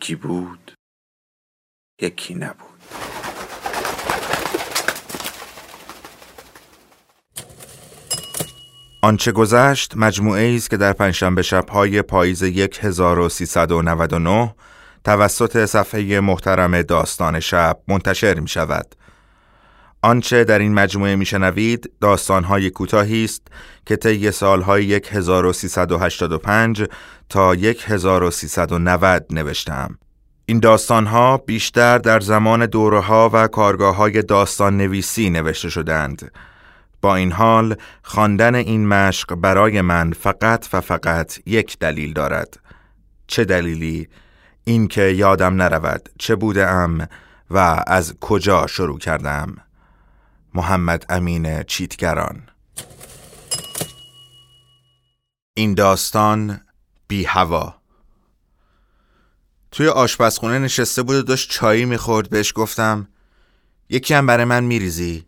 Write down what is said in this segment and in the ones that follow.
یکی بود یکی نبود آنچه گذشت مجموعه است که در پنجشنبه شبهای پاییز 1399 توسط صفحه محترم داستان شب منتشر می شود. آنچه در این مجموعه میشنوید داستانهای کوتاهی است که طی سالهای 1385 تا 1390 نوشتم. این داستانها بیشتر در زمان دوره ها و کارگاه های داستان نویسی نوشته شدند. با این حال خواندن این مشق برای من فقط و فقط یک دلیل دارد. چه دلیلی؟ اینکه یادم نرود چه بودم و از کجا شروع کردم. محمد امین چیتگران. این داستان بی هوا. توی آشپزخونه نشسته بود و داشت چایی می‌خورد بهش گفتم یکی هم برای من میریزی؟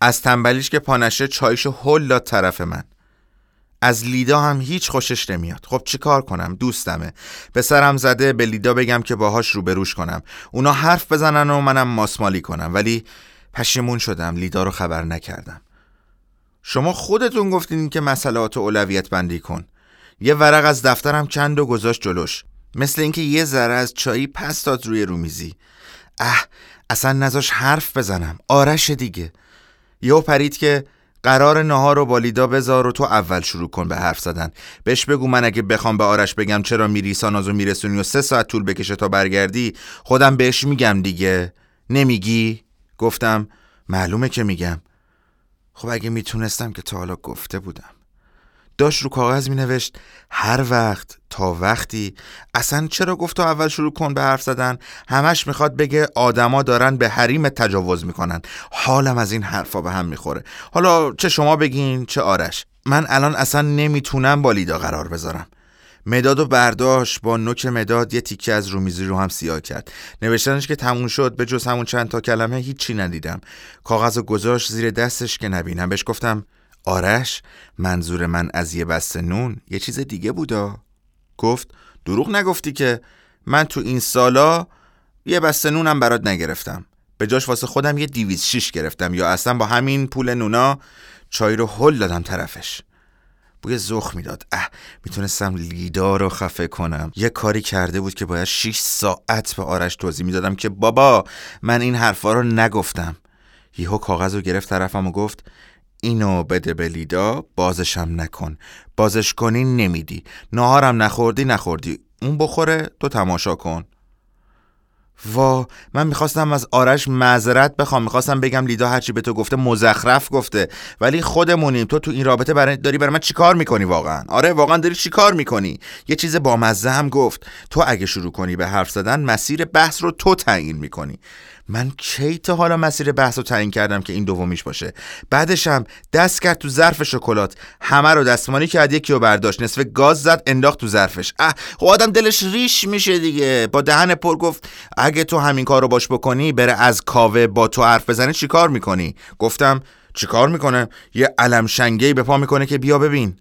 از تنبلیش که پانشه چایشو هل داد طرف من. از لیدا هم هیچ خوشش نمیاد. خب چی کار کنم؟ دوستمه. به سرم زده به لیدا بگم که باهاش روبروش کنم. اونا حرف بزنن و منم ماسمالی کنم. ولی پشیمون شدم لیدا رو خبر نکردم. شما خودتون گفتین که مسئلات اولویت بندی کن. یه ورق از دفترم چند و گذاشت جلوش. مثل اینکه یه ذره از چایی پس داد روی رومیزی. اه اصلا نزاش حرف بزنم. آرش دیگه. یهو پرید که قرار نهار رو با لیدا بذار و تو اول شروع کن به حرف زدن. بهش بگو من اگه بخوام به آرش بگم چرا میری سانازو میرسونی و سه ساعت طول بکشه تا برگردی خودم بهش میگم دیگه. نمیگی؟ گفتم معلومه که میگم. خب اگه می‌تونستم که تا حالا گفته بودم. داشت رو کاغذ می نوشت هر وقت تا وقتی. اصلا چرا گفت تا اول شروع کن به حرف زدن؟ همش می‌خواد بگه آدما دارن به حریم تجاوز می‌کنن. حالم از این حرفا به هم می‌خوره. حالا چه شما بگین چه آرش. من الان اصلا نمی‌تونم با لیدا قرار بذارم. مداد و برداشت با نوک مداد یه تیکه از رومیزی رو هم سیاه کرد. نوشتنش که تموم شد به جز همون چند تا کلمه هیچی ندیدم. کاغذ و گذاشت زیر دستش که نبینم. بهش گفتم آرش منظور من از یه بسته نون یه چیز دیگه بودا. گفت دروغ نگفتی که من تو این سالا یه بسته نونم برات نگرفتم. به جاش واسه خودم یه دیویز شیش گرفتم یا اصلا با همین پول نونا چای رو هل دادم طرفش. بوی زخ می‌داد. اه می‌تونستم لیدا رو خفه کنم. یه کاری کرده بود که باید 6 ساعت به آرش توضیح می‌دادم که بابا من این حرفا رو نگفتم. یهو کاغذ رو گرفت طرفم و گفت اینو بده به لیدا بازشم نکن. بازش کنی نمیدی. نهارم نخوردی نخوردی. اون بخوره تو تماشا کن. وا من می‌خواستم از آرش معذرت بخوام. می‌خواستم بگم لیدا هرچی به تو گفته مزخرف گفته. ولی خودمونیم. تو تو این رابطه برای داری برای من چیکار می‌کنی واقعا؟ آره واقعا داری چیکار می‌کنی؟ یه چیز بامزه هم گفت. تو اگه شروع کنی به حرف زدن مسیر بحث رو تو تعیین می‌کنی. من کی تا حالا مسیر بحث رو تعیین کردم که این دومیش باشه؟ بعدشم دست کرد تو ظرف شکلات. همه رو دستمانی کرد یکی رو برداشت. نصف گاز زد انداخت تو ظرفش. اه خب آدم دلش ریش میشه دیگه. با دهن پر گفت اگه تو همین کار رو باش بکنی بره از کاوه با تو حرف بزنه چیکار می‌کنی؟ گفتم چیکار می‌کنه؟ یه علم شنگی به پا می‌کنه که بیا ببین.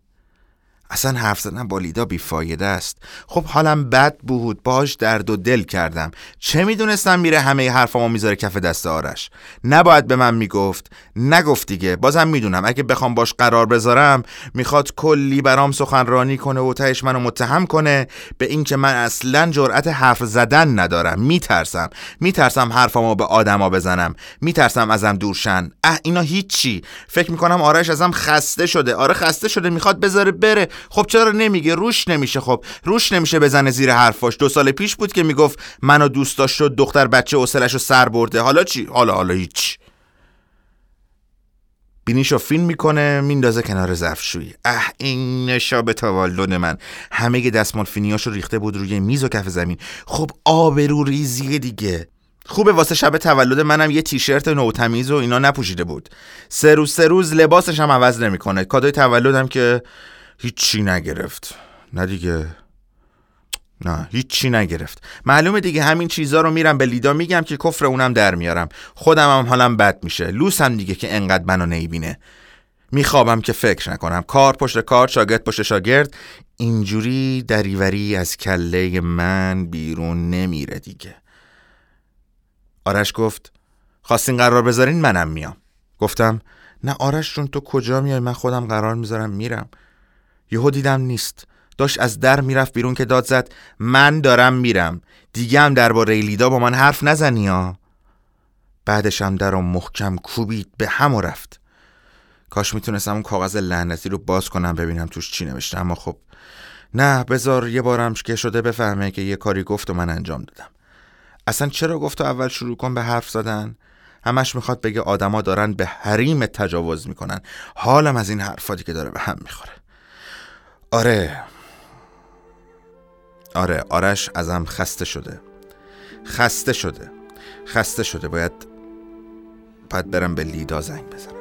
اصلا حرف زدن با لیدا بیفایده است. خب حالم بد بود. باش درد و دل کردم. چه می‌دونستم میره همه حرفامو می‌ذاره کف دست آرش. نباید به من می‌گفت. نگفت دیگه. بازم می‌دونم. اگه بخوام باش قرار بذارم می‌خواد کلی برام سخنرانی کنه و تهش منو متهم کنه. به اینکه من اصلا جرأت حرف زدن ندارم. میترسم. میترسم حرفامو به آدما بزنم. میترسم ازم دورشن اه اینا هیچی. فکر می‌کنم آرش ازم خسته شده. آره خسته شده. می‌خواد بذاره بره. خب چرا نمیگه؟ روش نمیشه. خب روش نمیشه بزنه زیر حرفاش. دو سال پیش بود که می‌گفت منو دوست داشت شد دختر بچه اصلش رو سر برده. حالا چی؟ حالا حالا هیچ. بینیشو فیلم می‌کنه میندازه کنار ظرفشویی. اه این شب تولد من. همه دستمال فینیاشو ریخته بود روی میز و کف زمین. خب آبرو ریزیه دیگه. خوبه واسه شب تولد منم یه تیشرت نوتمیز و اینا نپوشیده بود. سه روز سه روز لباسش هم عوض نمی‌کنه. کادوی تولدم که هیچی نگرفت. نه دیگه. نه هیچی نگرفت. معلومه دیگه همین چیزا رو میرم به لیدا میگم که کفر اونم در میارم. خودم هم حالم بد میشه. لوسم دیگه که انقدر منو نیبینه میخوابم که فکر نکنم. کار پشت کار شاگرد پشت شاگرد. اینجوری دریوری از کله من بیرون نمیره دیگه. آرش گفت خواستین قرار بذارین منم میام. گفتم نه آرش جون تو کجا میای؟ من خودم قرار می‌ذارم میرم. یهو دیدم نیست. داشت از در می‌رفت بیرون که داد زد من دارم میرم. دیگه هم درباره لیدا با من حرف نزنی ها. بعدش هم در محکم کوبید به هم رفت. کاش می‌تونستم اون کاغذ لعنتی رو باز کنم ببینم توش چی نوشته. اما خب نه بذار یه بارم که شده بفهمه که یه کاری گفت و من انجام دادم. اصلا چرا گفت و اول شروع کن به حرف زدن؟ همش می‌خواد بگه آدما دارن به حریم تجاوز می‌کنن. حالم از این حرفاتی که داره به هم می‌خوره. آره. آره آرش ازم خسته شده. خسته شده. خسته شده. باید باید برم به لیدا زنگ بزنم.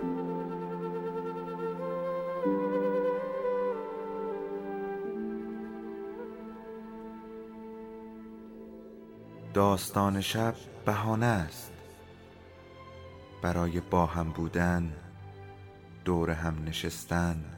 داستان شب بهانه است. برای با هم بودن دور هم نشستن.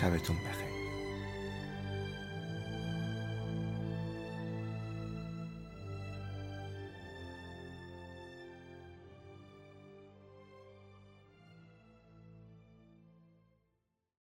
sabes tú un.